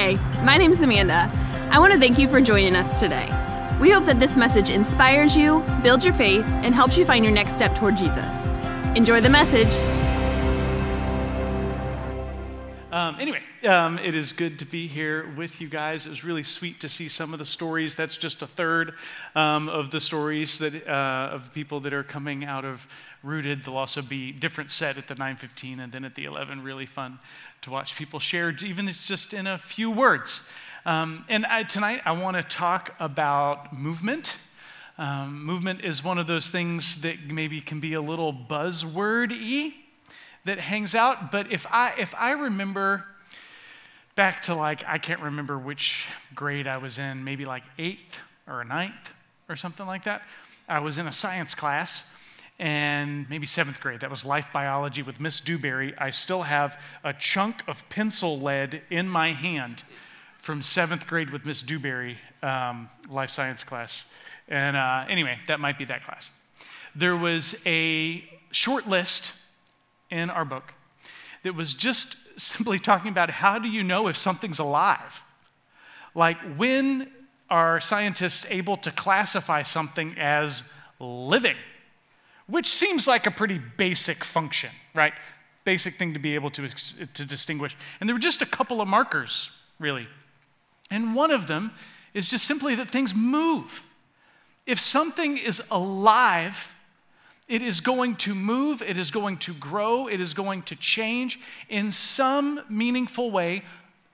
Hey, my name's Amanda. I want to thank you for joining us today. We hope that this message inspires you, builds your faith, and helps you find your next step toward Jesus. Enjoy the message. Um, anyway, um, it is good to be here with you guys. It was really sweet to see some of the stories. That's just a third um, of the stories that uh, of people that are coming out of Rooted. There'll also be different set at the 9:15 and then at the 11. Really fun to watch people share, even if it's just in a few words. Um, and I, tonight I want to talk about movement. Um, movement is one of those things that maybe can be a little buzzwordy that hangs out. But if I, if I remember back to like, I can't remember which grade I was in, maybe like eighth or ninth or something like that. I was in a science class and maybe seventh grade. That was life biology with Miss Dewberry. I still have a chunk of pencil lead in my hand from seventh grade with Miss Dewberry, um, life science class. And uh, anyway, that might be that class. There was a short list in our book that was just simply talking about how do you know if something's alive? Like, when are scientists able to classify something as living? Which seems like a pretty basic function, right? Basic thing to be able to, to distinguish. And there were just a couple of markers, really. And one of them is just simply that things move. If something is alive, it is going to move, it is going to grow, it is going to change in some meaningful way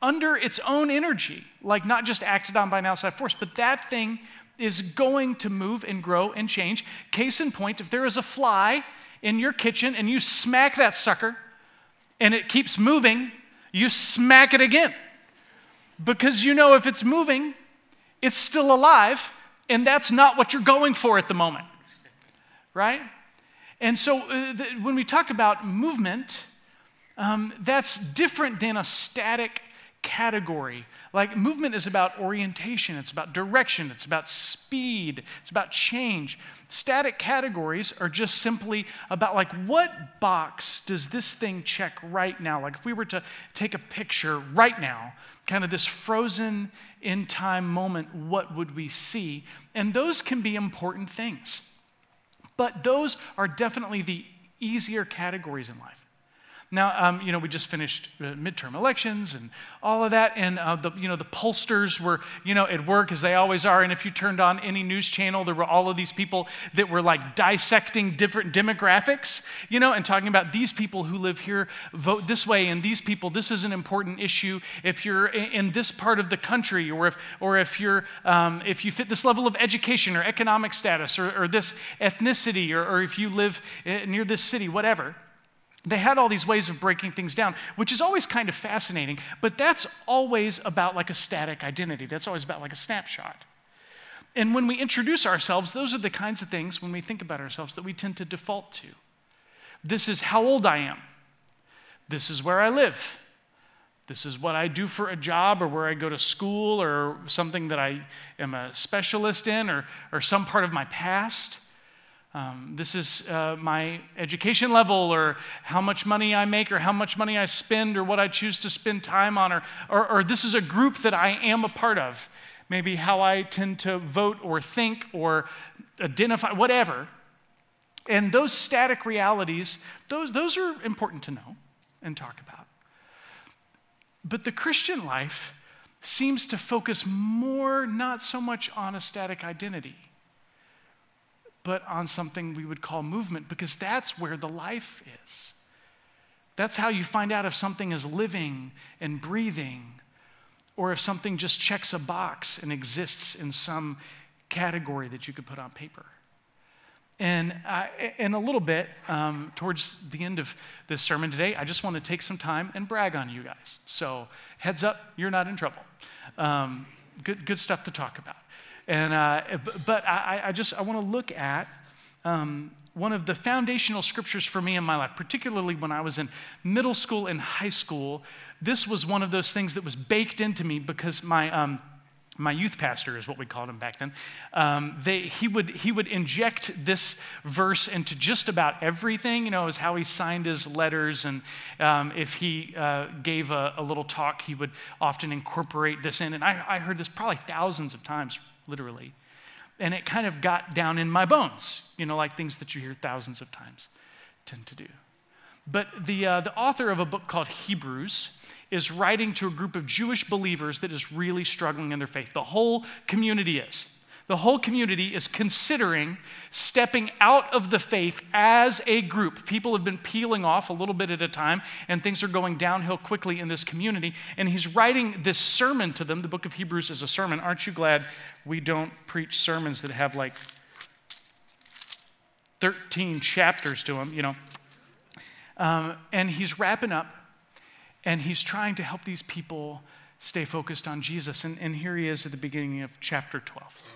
under its own energy, like not just acted on by an outside force, but that thing is going to move and grow and change. Case in point, if there is a fly in your kitchen and you smack that sucker and it keeps moving, you smack it again. Because you know if it's moving, it's still alive, and that's not what you're going for at the moment, right? And so uh, the, when we talk about movement, um, that's different than a static category. Like movement is about orientation, it's about direction, it's about speed, it's about change. Static categories are just simply about like what box does this thing check right now? Like if we were to take a picture right now, kind of this frozen in time moment, what would we see? And those can be important things. But those are definitely the easier categories in life. Now, um, you know, we just finished uh, midterm elections and all of that, and uh, the, you know, the pollsters were, you know, at work as they always are. And if you turned on any news channel, there were all of these people that were like dissecting different demographics, you know, and talking about these people who live here vote this way, and these people, this is an important issue if you're in this part of the country, or if, or if you're, um, if you fit this level of education or economic status, or, or this ethnicity, or, or if you live uh, near this city, whatever. They had all these ways of breaking things down, which is always kind of fascinating, but that's always about like a static identity. That's always about like a snapshot. And when we introduce ourselves, those are the kinds of things when we think about ourselves that we tend to default to. This is how old I am. This is where I live. This is what I do for a job or where I go to school or something that I am a specialist in or, or some part of my past. Um, this is uh, my education level, or how much money I make, or how much money I spend, or what I choose to spend time on, or, or, or this is a group that I am a part of. Maybe how I tend to vote, or think, or identify, whatever. And those static realities, those, those are important to know and talk about. But the Christian life seems to focus more, not so much on a static identity but on something we would call movement because that's where the life is. That's how you find out if something is living and breathing or if something just checks a box and exists in some category that you could put on paper. And in a little bit, um, towards the end of this sermon today, I just want to take some time and brag on you guys. So, heads up, you're not in trouble. Um, good, good stuff to talk about. And, uh, but I, I just, I want to look at um, one of the foundational scriptures for me in my life, particularly when I was in middle school and high school. This was one of those things that was baked into me because my, um, my youth pastor is what we called him back then. Um, they, he, would, he would inject this verse into just about everything. You know, was how he signed his letters. And um, if he uh, gave a, a, little talk, he would often incorporate this in. And I, I heard this probably thousands of times, literally. And it kind of got down in my bones, you know, like things that you hear thousands of times tend to do. But the, uh, the author of a book called Hebrews is writing to a group of Jewish believers that is really struggling in their faith. The whole community is. The whole community is considering stepping out of the faith as a group. People have been peeling off a little bit at a time, and things are going downhill quickly in this community. And he's writing this sermon to them. The book of Hebrews is a sermon. Aren't you glad we don't preach sermons that have like 13 chapters to them, you know? Um, and he's wrapping up and he's trying to help these people stay focused on Jesus. And, and here he is at the beginning of chapter 12.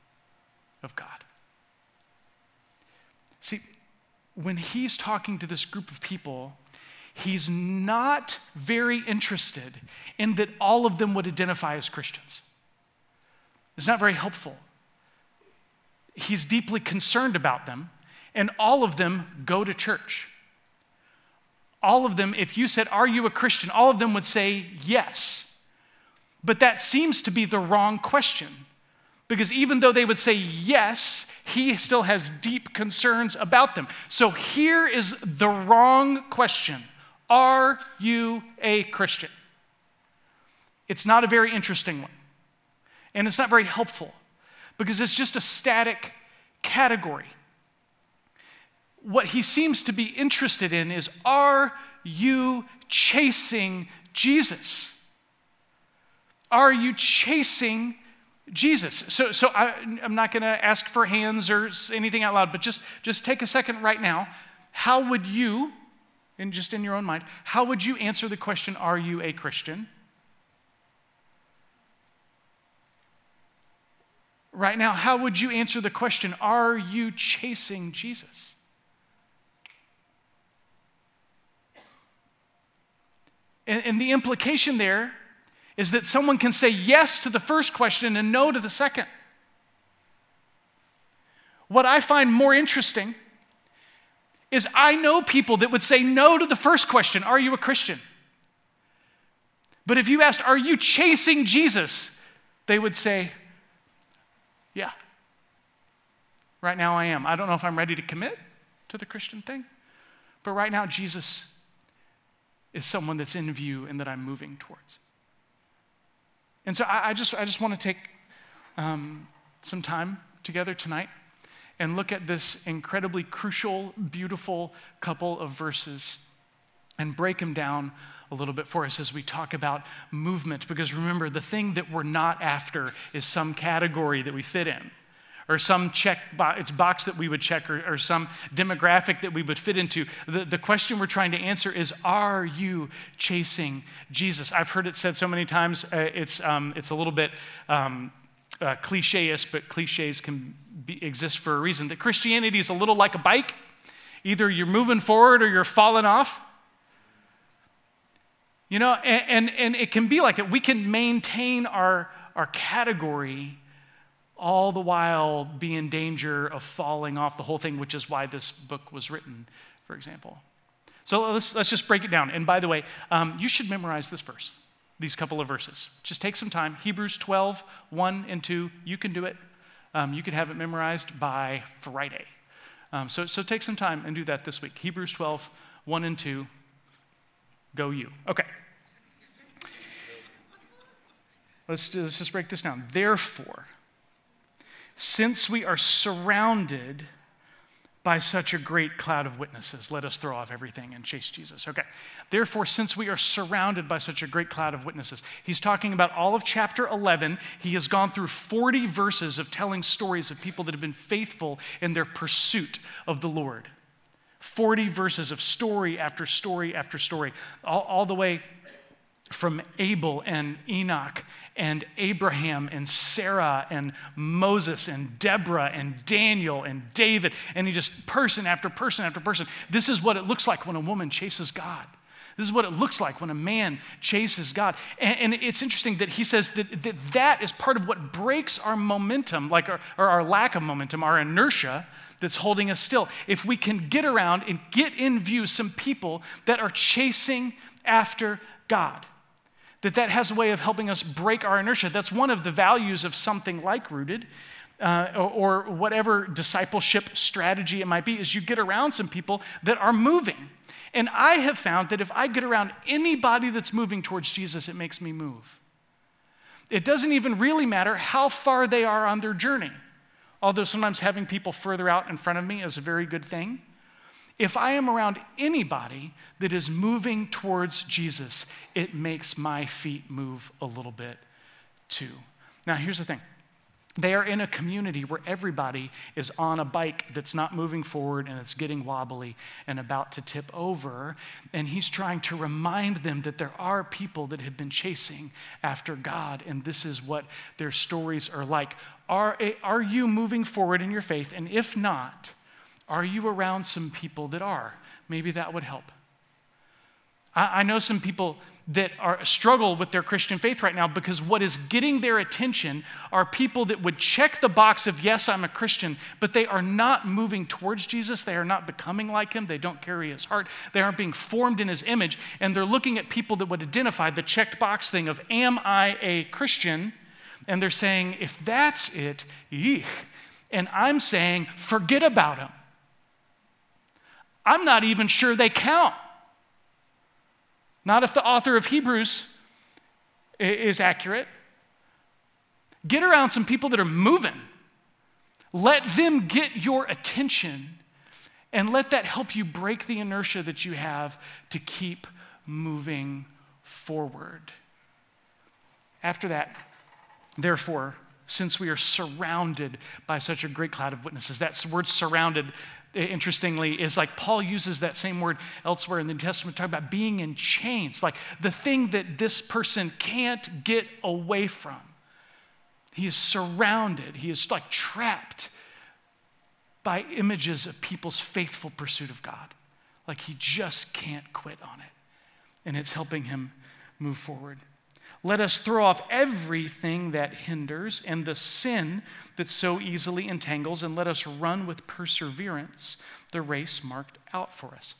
of God. See, when he's talking to this group of people, he's not very interested in that all of them would identify as Christians. It's not very helpful. He's deeply concerned about them, and all of them go to church all of them, if you said, Are you a Christian? all of them would say yes. But that seems to be the wrong question. Because even though they would say yes, he still has deep concerns about them. So here is the wrong question Are you a Christian? It's not a very interesting one. And it's not very helpful because it's just a static category what he seems to be interested in is are you chasing Jesus? Are you chasing Jesus? So, so I, am not going to ask for hands or anything out loud, but just, just take a second right now. How would you, and just in your own mind, how would you answer the question, Are you a Christian? Right now, how would you answer the question, Are you chasing Jesus? And, and the implication there is that someone can say yes to the first question and no to the second. What I find more interesting is I know people that would say no to the first question Are you a Christian? But if you asked, Are you chasing Jesus? they would say, Yeah. Right now I am. I don't know if I'm ready to commit to the Christian thing, but right now Jesus is someone that's in view and that I'm moving towards. And so I, I just, I just want to take um, some time together tonight and look at this incredibly crucial, beautiful couple of verses and break them down a little bit for us as we talk about movement. Because remember, the thing that we're not after is some category that we fit in or some check box, box that we would check or, or, some demographic that we would fit into. The, the question we're trying to answer is Are you chasing Jesus? I've heard it said so many times, uh, it's, um, it's a little bit um, uh, cliche but cliches can be, exist for a reason. That Christianity is a little like a bike either you're moving forward or you're falling off. You know, and, and, and it can be like that. We can maintain our, our category all the while be in danger of falling off the whole thing, which is why this book was written, for example. So let's, let's just break it down. And by the way, um, you should memorize this verse, these couple of verses. Just take some time. Hebrews 12, 1 and 2. You can do it. Um, you could have it memorized by Friday. Um, so, so take some time and do that this week. Hebrews 12, 1 and 2. Go you. Okay. Let's, let's just break this down. Therefore, since we are surrounded by such a great cloud of witnesses. Let us throw off everything and chase Jesus. Okay. Therefore, since we are surrounded by such a great cloud of witnesses, he's talking about all of chapter 11. He has gone through 40 verses of telling stories of people that have been faithful in their pursuit of the Lord. 40 verses of story after story after story, all, all the way from Abel and Enoch and Abraham and Sarah and Moses and Deborah and Daniel and David. And he just, person after person after person. This is what it looks like when a woman chases God. This is what it looks like when a man chases God. And, and it's interesting that he says that, that that is part of what breaks our momentum, like our, or our lack of momentum, our inertia that's holding us still. If we can get around and get in view some people that are chasing after God that that has a way of helping us break our inertia. That's one of the values of something like Rooted. Uh, or, or whatever discipleship strategy it might be, is you get around some people that are moving. And I have found that if I get around anybody that's moving towards Jesus, it makes me move. It doesn't even really matter how far they are on their journey, although sometimes having people further out in front of me is a very good thing. If I am around anybody that is moving towards Jesus, it makes my feet move a little bit too. Now, here's the thing they are in a community where everybody is on a bike that's not moving forward and it's getting wobbly and about to tip over. And he's trying to remind them that there are people that have been chasing after God, and this is what their stories are like. Are, eh, are you moving forward in your faith? And if not, are you around some people that are? Maybe that would help. I, I know some people that are struggle with their Christian faith right now because what is getting their attention are people that would check the box of yes, I'm a Christian, but they are not moving towards Jesus. They are not becoming like him. They don't carry his heart. They aren't being formed in his image. And they're looking at people that would identify the checked box thing of am I a Christian? And they're saying, if that's it, yeesh. And I'm saying, forget about him. I'm not even sure they count. Not if the author of Hebrews is accurate. Get around some people that are moving. Let them get your attention and let that help you break the inertia that you have to keep moving forward. After that, therefore, since we are surrounded by such a great cloud of witnesses, that word surrounded interestingly, is like Paul uses that same word elsewhere in the New Testament, talking about being in chains, like the thing that this person can't get away from. He is surrounded, he is like trapped by images of people's faithful pursuit of God. Like he just can't quit on it. And it's helping him move forward. Let us throw off everything that hinders and the sin that so easily entangles, and let us run with perseverance the race marked out for us.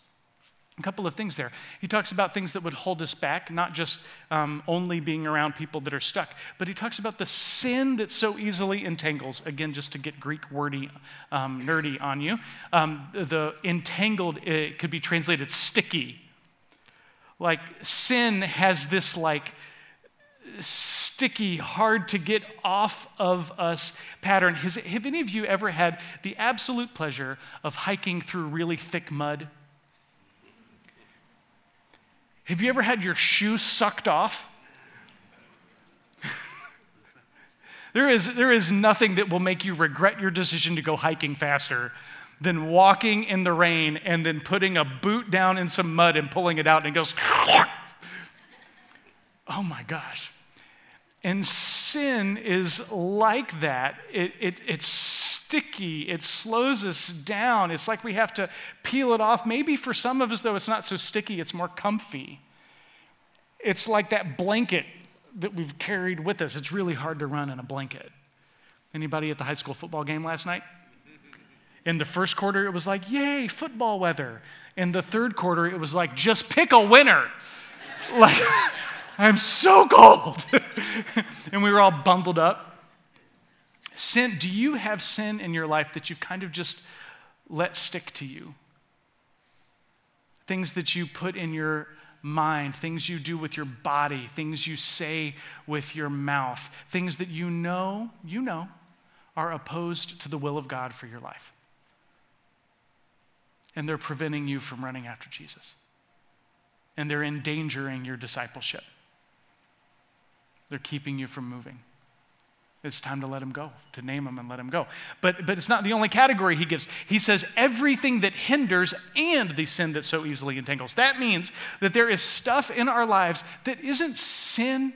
A couple of things there. He talks about things that would hold us back, not just um, only being around people that are stuck, but he talks about the sin that so easily entangles. Again, just to get Greek wordy, um, nerdy on you. Um, the entangled it could be translated sticky. Like sin has this like sticky, hard to get off of us pattern. Has, have any of you ever had the absolute pleasure of hiking through really thick mud? Have you ever had your shoes sucked off? there, is, there is nothing that will make you regret your decision to go hiking faster than walking in the rain and then putting a boot down in some mud and pulling it out and it goes, oh my gosh. And sin is like that. It, it, it's sticky, it slows us down. It's like we have to peel it off. Maybe for some of us, though, it's not so sticky, it's more comfy. It's like that blanket that we've carried with us. It's really hard to run in a blanket. Anybody at the high school football game last night? In the first quarter, it was like, yay, football weather. In the third quarter, it was like, just pick a winner. like, I'm so cold. and we were all bundled up. Sin, do you have sin in your life that you've kind of just let stick to you? Things that you put in your mind, things you do with your body, things you say with your mouth, things that you know, you know, are opposed to the will of God for your life. and they're preventing you from running after Jesus. And they're endangering your discipleship. They're keeping you from moving. It's time to let him go, to name him and let him go. But, but it's not the only category he gives. He says everything that hinders and the sin that so easily entangles. That means that there is stuff in our lives that isn't sin,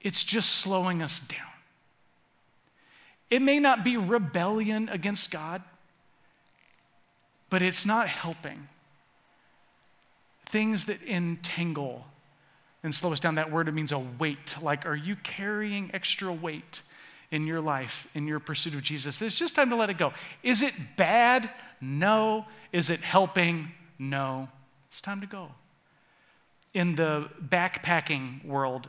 it's just slowing us down. It may not be rebellion against God, but it's not helping. Things that entangle and slow us down. That word it means a weight. Like, are you carrying extra weight in your life, in your pursuit of Jesus? It's just time to let it go. Is it bad? No. Is it helping? No. It's time to go. In the backpacking world,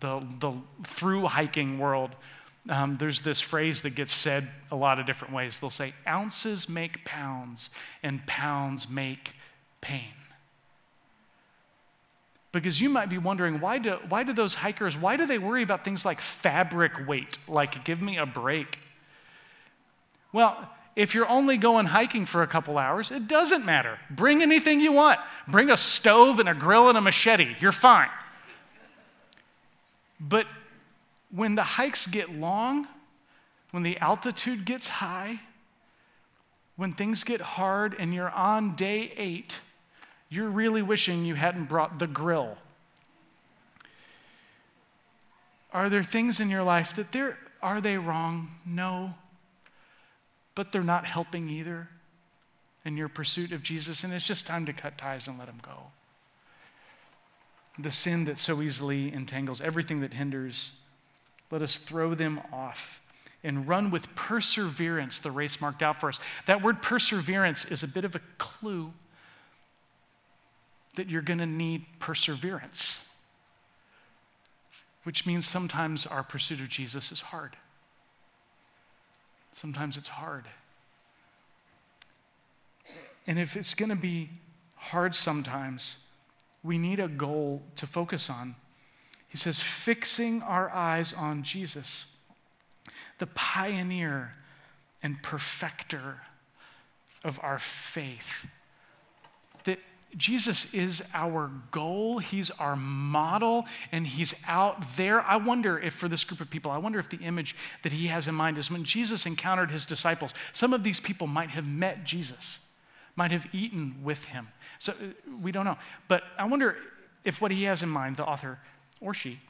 the, the through hiking world, um, there's this phrase that gets said a lot of different ways. They'll say, ounces make pounds, and pounds make pain. Because you might be wondering, why do, why do those hikers, why do they worry about things like fabric weight? Like, give me a break. Well, if you're only going hiking for a couple hours, it doesn't matter. Bring anything you want. Bring a stove and a grill and a machete. You're fine. But when the hikes get long, when the altitude gets high, when things get hard and you're on day eight, you're really wishing you hadn't brought the grill. Are there things in your life that they're, are they wrong? No. But they're not helping either in your pursuit of Jesus, and it's just time to cut ties and let them go. The sin that so easily entangles, everything that hinders, let us throw them off and run with perseverance the race marked out for us. That word perseverance is a bit of a clue that you're going to need perseverance, which means sometimes our pursuit of Jesus is hard. Sometimes it's hard. And if it's going to be hard sometimes, we need a goal to focus on. He says, fixing our eyes on Jesus, the pioneer and perfecter of our faith. Jesus is our goal, He's our model, and He's out there. I wonder if, for this group of people, I wonder if the image that He has in mind is when Jesus encountered His disciples, some of these people might have met Jesus, might have eaten with Him. So uh, we don't know. But I wonder if what He has in mind, the author or she,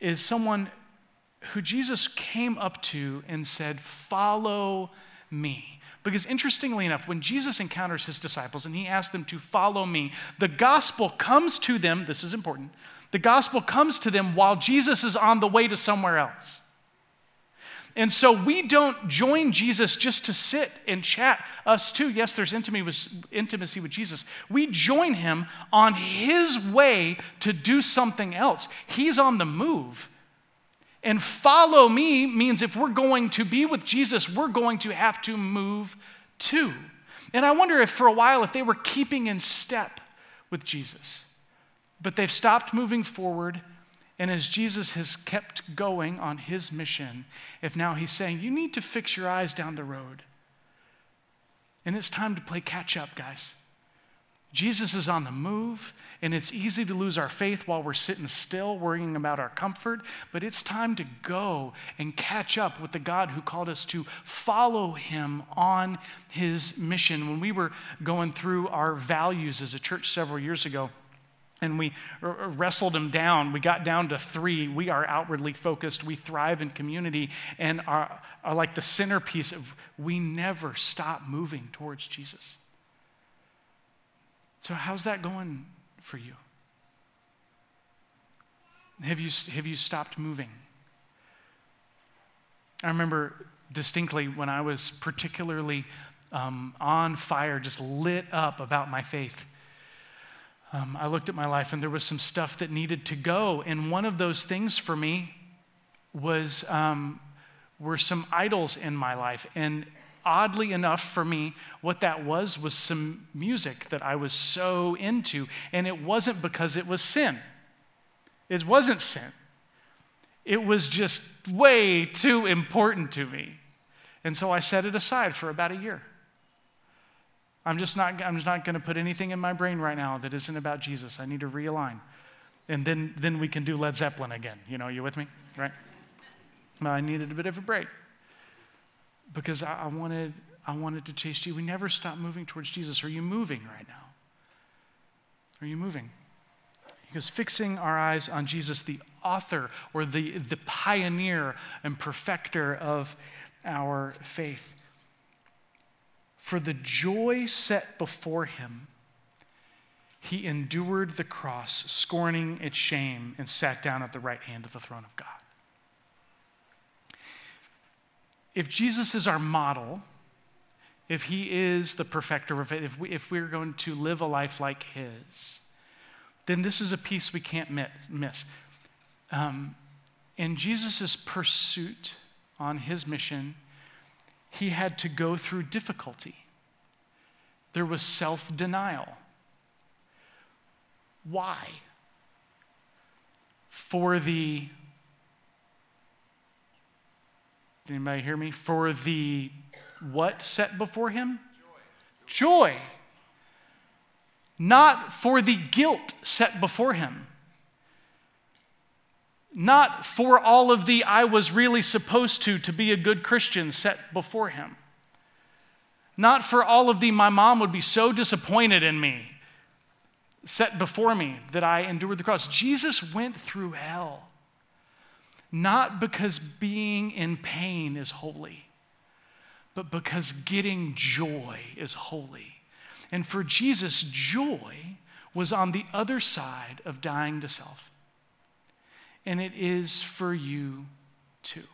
is someone who Jesus came up to and said, Follow me. Because interestingly enough, when Jesus encounters his disciples and he asks them to follow me, the gospel comes to them. This is important. The gospel comes to them while Jesus is on the way to somewhere else. And so we don't join Jesus just to sit and chat. Us too, yes, there's intimacy with Jesus. We join him on his way to do something else. He's on the move. And follow me means if we're going to be with Jesus, we're going to have to move too. And I wonder if for a while, if they were keeping in step with Jesus, but they've stopped moving forward. And as Jesus has kept going on his mission, if now he's saying, you need to fix your eyes down the road. And it's time to play catch up, guys. Jesus is on the move, and it's easy to lose our faith while we're sitting still, worrying about our comfort. But it's time to go and catch up with the God who called us to follow him on his mission. When we were going through our values as a church several years ago, and we wrestled them down. We got down to three. We are outwardly focused. We thrive in community and are, are like the centerpiece of we never stop moving towards Jesus. So, how's that going for you? Have you, have you stopped moving? I remember distinctly when I was particularly um, on fire, just lit up about my faith. Um, I looked at my life and there was some stuff that needed to go. And one of those things for me was um, were some idols in my life. And oddly enough for me, what that was was some music that I was so into. And it wasn't because it was sin, it wasn't sin. It was just way too important to me. And so I set it aside for about a year. I'm just not, I'm just not going to put anything in my brain right now that isn't about Jesus. I need to realign. And then, then we can do Led Zeppelin again. You know, you with me? Right? I needed a bit of a break because I, I wanted, I wanted to chase you. We never stop moving towards Jesus. Are you moving right now? Are you moving? He goes, fixing our eyes on Jesus, the author or the, the pioneer and perfecter of our faith. For the joy set before him, he endured the cross, scorning its shame, and sat down at the right hand of the throne of God. If Jesus is our model, if he is the perfecter of faith, if, we, if we're going to live a life like his, then this is a piece we can't miss. Um, in Jesus' pursuit on his mission, he had to go through difficulty. There was self denial. Why? For the, anybody hear me? For the what set before him? Joy. Joy. Not for the guilt set before him not for all of the I was really supposed to to be a good Christian set before him. Not for all of the my mom would be so disappointed in me set before me that I endured the cross. Jesus went through hell not because being in pain is holy, but because getting joy is holy. And for Jesus, joy was on the other side of dying to self and it is for you too.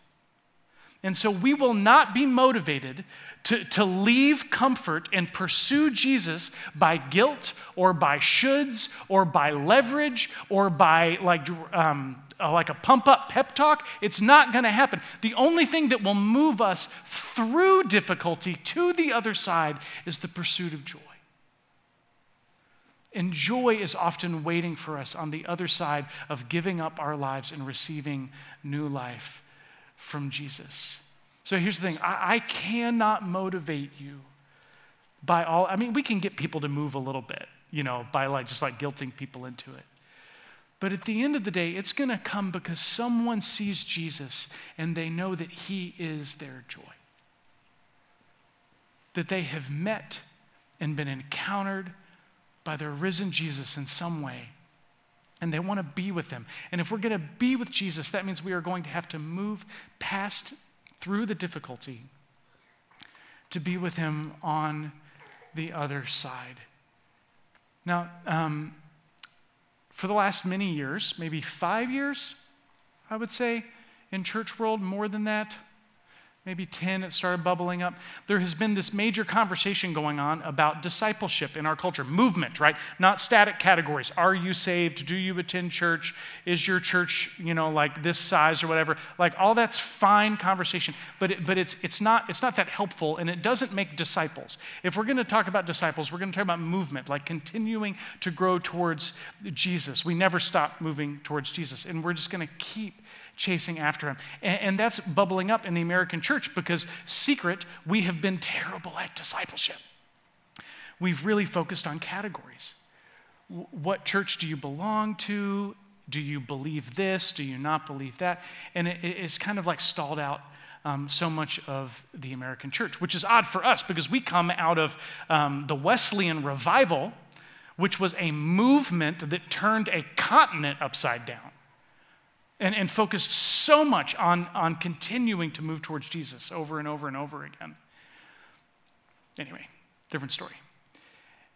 And so we will not be motivated to, to leave comfort and pursue Jesus by guilt or by shoulds or by leverage or by like, um, like a pump up pep talk. It's not going to happen. The only thing that will move us through difficulty to the other side is the pursuit of joy. And joy is often waiting for us on the other side of giving up our lives and receiving new life from Jesus. So here's the thing I, I, cannot motivate you by all, I mean, we can get people to move a little bit, you know, by like just like guilting people into it. But at the end of the day, it's going to come because someone sees Jesus and they know that he is their joy. That they have met and been encountered by their risen Jesus in some way. And they want to be with him. And if we're going to be with Jesus, that means we are going to have to move past through the difficulty to be with him on the other side. Now, um, for the last many years, maybe five years, I would say, in church world, more than that, maybe 10, it started bubbling up. There has been this major conversation going on about discipleship in our culture, movement, right? Not static categories. Are you saved? Do you attend church? Is your church, you know, like this size or whatever? Like all that's fine conversation, but, it, but it's, it's, not, it's not that helpful and it doesn't make disciples. If we're going to talk about disciples, we're going to talk about movement, like continuing to grow towards Jesus. We never stop moving towards Jesus, and we're just going to keep chasing after him. And, and, that's bubbling up in the American church because, secret, we have been terrible at discipleship. We've really focused on categories. what church do you belong to? Do you believe this? Do you not believe that? And it, it's kind of like stalled out um, so much of the American church, which is odd for us because we come out of um, the Wesleyan revival, which was a movement that turned a continent upside down and, and focused so much on, on continuing to move towards Jesus over and over and over again. Anyway, different story.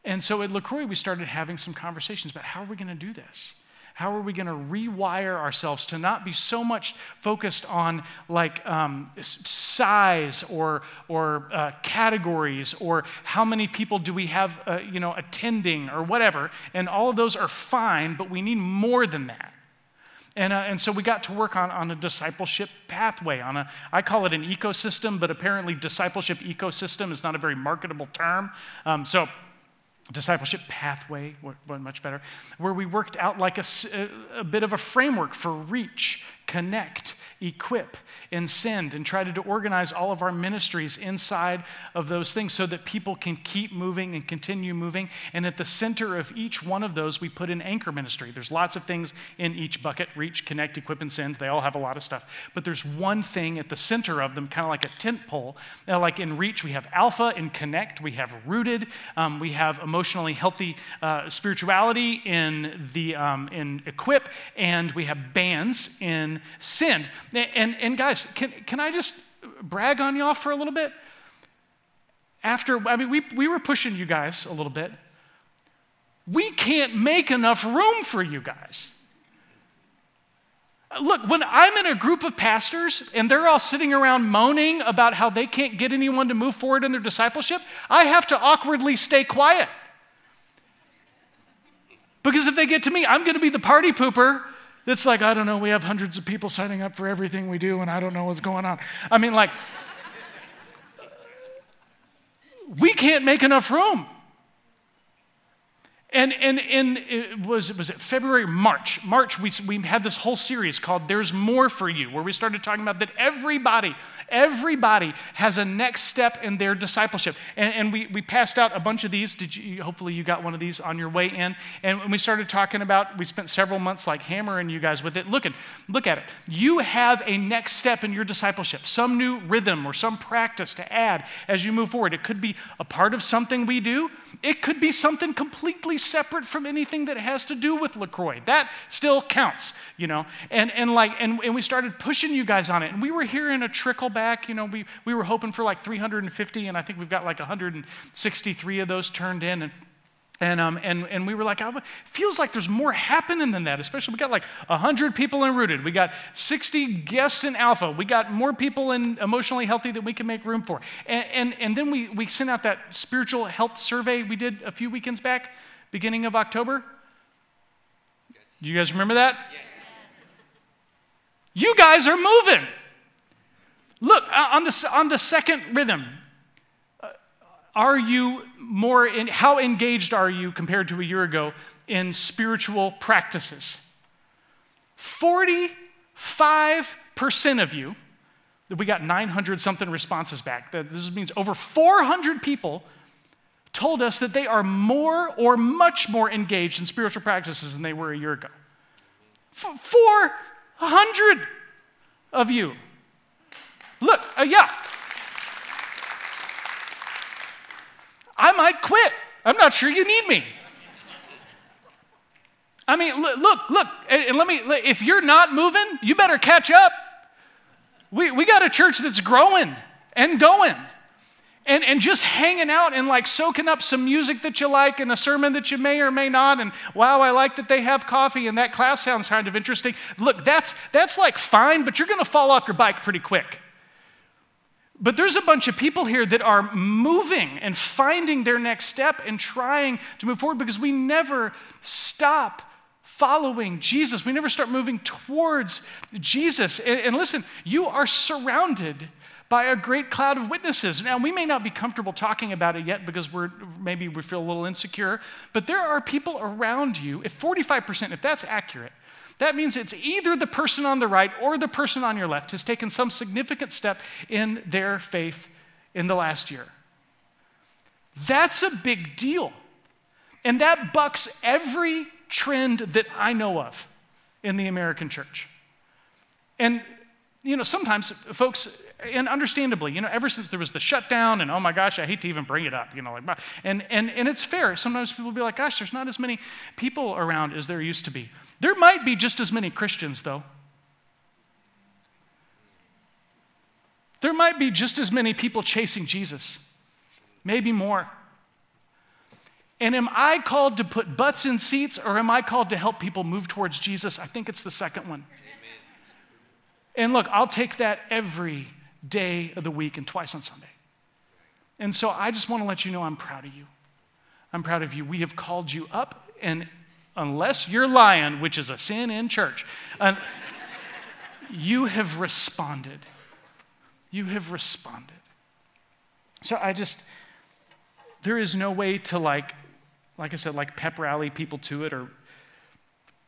And so at LaCroix, we started having some conversations about how are we going to do this? How are we going to rewire ourselves to not be so much focused on like um, size or, or uh, categories or how many people do we have, uh, you know, attending or whatever? And all of those are fine, but we need more than that. And, uh, and so we got to work on, on a discipleship pathway, on a, I call it an ecosystem, but apparently discipleship ecosystem is not a very marketable term. Um, so discipleship pathway, what, much better, where we worked out like a, a, bit of a framework for reach, connect, equip, and send, and try to organize all of our ministries inside of those things so that people can keep moving and continue moving. And at the center of each one of those, we put an anchor ministry. There's lots of things in each bucket reach, connect, equip, and send. They all have a lot of stuff. But there's one thing at the center of them, kind of like a tent pole. Now, like in reach, we have alpha, in connect, we have rooted, um, we have emotionally healthy uh, spirituality in the um, in equip, and we have bands in send. And, and guys, can, can I just brag on y'all for a little bit? After, I mean, we, we were pushing you guys a little bit. We can't make enough room for you guys. Uh, look, when I'm in a group of pastors and they're all sitting around moaning about how they can't get anyone to move forward in their discipleship, I have to awkwardly stay quiet. Because if they get to me, I'm going to be the party pooper that's like, I don't know, we have hundreds of people signing up for everything we do, and I don't know what's going on. I mean, like, we can't make enough room. And, and, and it was, was it February, March? March, we, we had this whole series called There's More for You, where we started talking about that everybody, everybody has a next step in their discipleship. And, and we, we passed out a bunch of these. Did you, hopefully you got one of these on your way in. And we started talking about, we spent several months like hammering you guys with it. Look at, look at it. You have a next step in your discipleship, some new rhythm or some practice to add as you move forward. It could be a part of something we do. It could be something completely separate from anything that has to do with LaCroix. That still counts, you know. And, and like, and, and we started pushing you guys on it. And we were hearing a trickle back, you know, we, we were hoping for like 350, and I think we've got like 163 of those turned in. And and, um, and, and we were like, oh, feels like there's more happening than that, especially we got like 100 people in Rooted. We got 60 guests in Alpha. We got more people in Emotionally Healthy that we can make room for. And, and, and then we, we sent out that spiritual health survey we did a few weekends back beginning of October? Yes. You guys remember that? Yes. You guys are moving. Look, uh, on the, on the second rhythm, uh, are you more in, how engaged are you compared to a year ago in spiritual practices? 45% of you, we got 900 something responses back. This means over 400 people told us that they are more or much more engaged in spiritual practices than they were a year ago. 400 of you. Look, uh, yeah. I might quit. I'm not sure you need me. I mean, look, look, and let me, if you're not moving, you better catch up. We, we got a church that's growing and going and, and just hanging out and like soaking up some music that you like and a sermon that you may or may not and wow i like that they have coffee and that class sounds kind of interesting look that's that's like fine but you're going to fall off your bike pretty quick but there's a bunch of people here that are moving and finding their next step and trying to move forward because we never stop following Jesus. We never start moving towards Jesus. And, and listen, you are surrounded by a great cloud of witnesses. Now, we may not be comfortable talking about it yet because we're maybe we feel a little insecure, but there are people around you. If 45%, if that's accurate, that means it's either the person on the right or the person on your left has taken some significant step in their faith in the last year. That's a big deal. And that bucks every trend that I know of in the American church. And you know, sometimes folks, and understandably, you know, ever since there was the shutdown, and oh my gosh, I hate to even bring it up, you know, like, and, and, and it's fair. Sometimes people be like, gosh, there's not as many people around as there used to be. There might be just as many Christians, though. There might be just as many people chasing Jesus, maybe more. And am I called to put butts in seats, or am I called to help people move towards Jesus? I think it's the second one. And look, I'll take that every day of the week and twice on Sunday. And so I just want to let you know I'm proud of you. I'm proud of you. We have called you up, and unless you're lying, which is a sin in church, uh, you have responded. You have responded. So I just, there is no way to like, like I said, like pep rally people to it or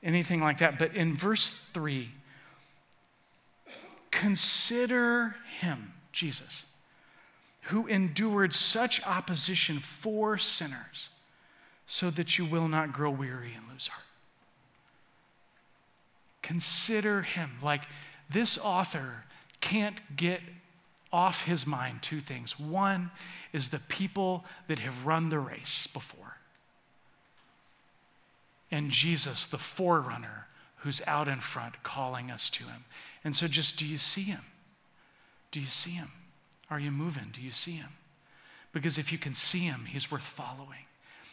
anything like that. But in verse 3, Consider him, Jesus, who endured such opposition for sinners, so that you will not grow weary and lose heart. Consider him. Like this author can't get off his mind two things. One is the people that have run the race before, and Jesus, the forerunner who's out in front calling us to him. And so, just do you see him? Do you see him? Are you moving? Do you see him? Because if you can see him, he's worth following.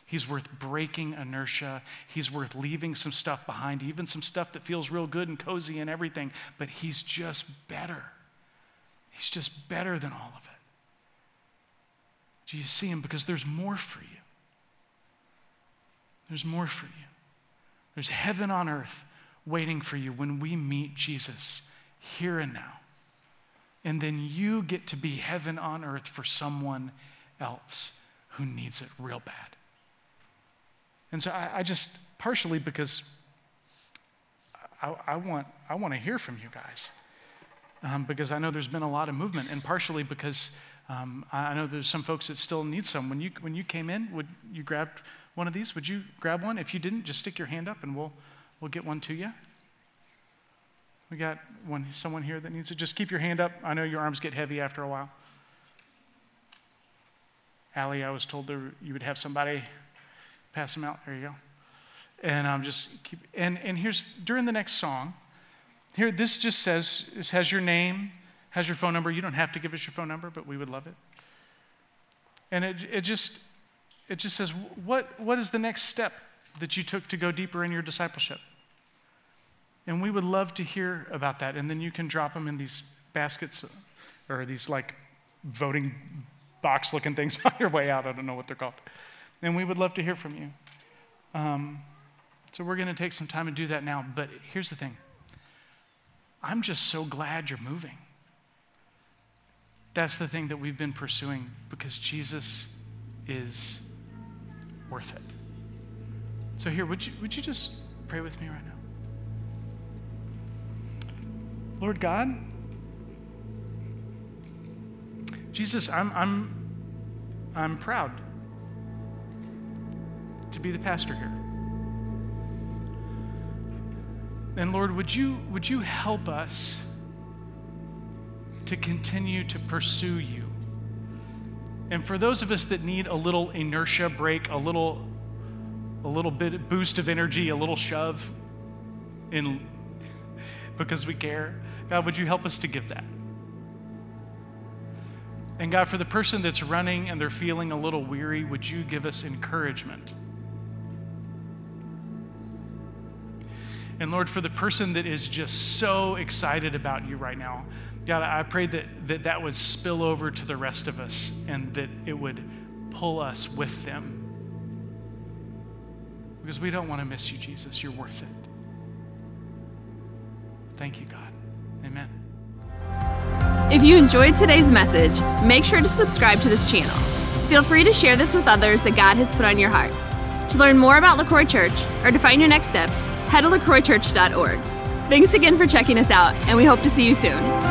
He's worth breaking inertia. He's worth leaving some stuff behind, even some stuff that feels real good and cozy and everything, but he's just better. He's just better than all of it. Do you see him? Because there's more for you. There's more for you. There's heaven on earth waiting for you when we meet Jesus here and now. And then you get to be heaven on earth for someone else who needs it real bad. And so I, I just, partially because I, I, want, I want to hear from you guys, um, because I know there's been a lot of movement, and partially because um, I know there's some folks that still need some. When you, when you came in, would you grab one of these? Would you grab one? If you didn't, just stick your hand up and we'll, we'll get one to you. We got one, someone here that needs it. Just keep your hand up. I know your arms get heavy after a while. Allie, I was told there, you would have somebody Pass them out. There you go. And I'm um, just keep, and, and here's during the next song, here, this just says, this has your name, has your phone number. You don't have to give us your phone number, but we would love it. And it, it just, it just says, what, what is the next step that you took to go deeper in your discipleship? And we would love to hear about that. And then you can drop them in these baskets or these like voting box looking things on your way out. I don't know what they're called. And we would love to hear from you. Um, so we're going to take some time and do that now. But here's the thing I'm just so glad you're moving. That's the thing that we've been pursuing because Jesus is worth it. So, here, would you, would you just pray with me right now? Lord God, Jesus, I'm, I'm, I'm proud to be the pastor here. And Lord, would you, would you help us to continue to pursue you? And for those of us that need a little inertia break, a little, a little bit boost of energy, a little shove in because we care, God, would you help us to give that? And God, for the person that's running and they're feeling a little weary, would you give us encouragement? And Lord, for the person that is just so excited about you right now, God, I pray that that, that would spill over to the rest of us and that it would pull us with them. Because we don't want to miss you, Jesus. You're worth it. Thank you, God. If you enjoyed today's message, make sure to subscribe to this channel. Feel free to share this with others that God has put on your heart. To learn more about LaCroix Church or to find your next steps, head to lacroixchurch.org. Thanks again for checking us out, and we hope to see you soon.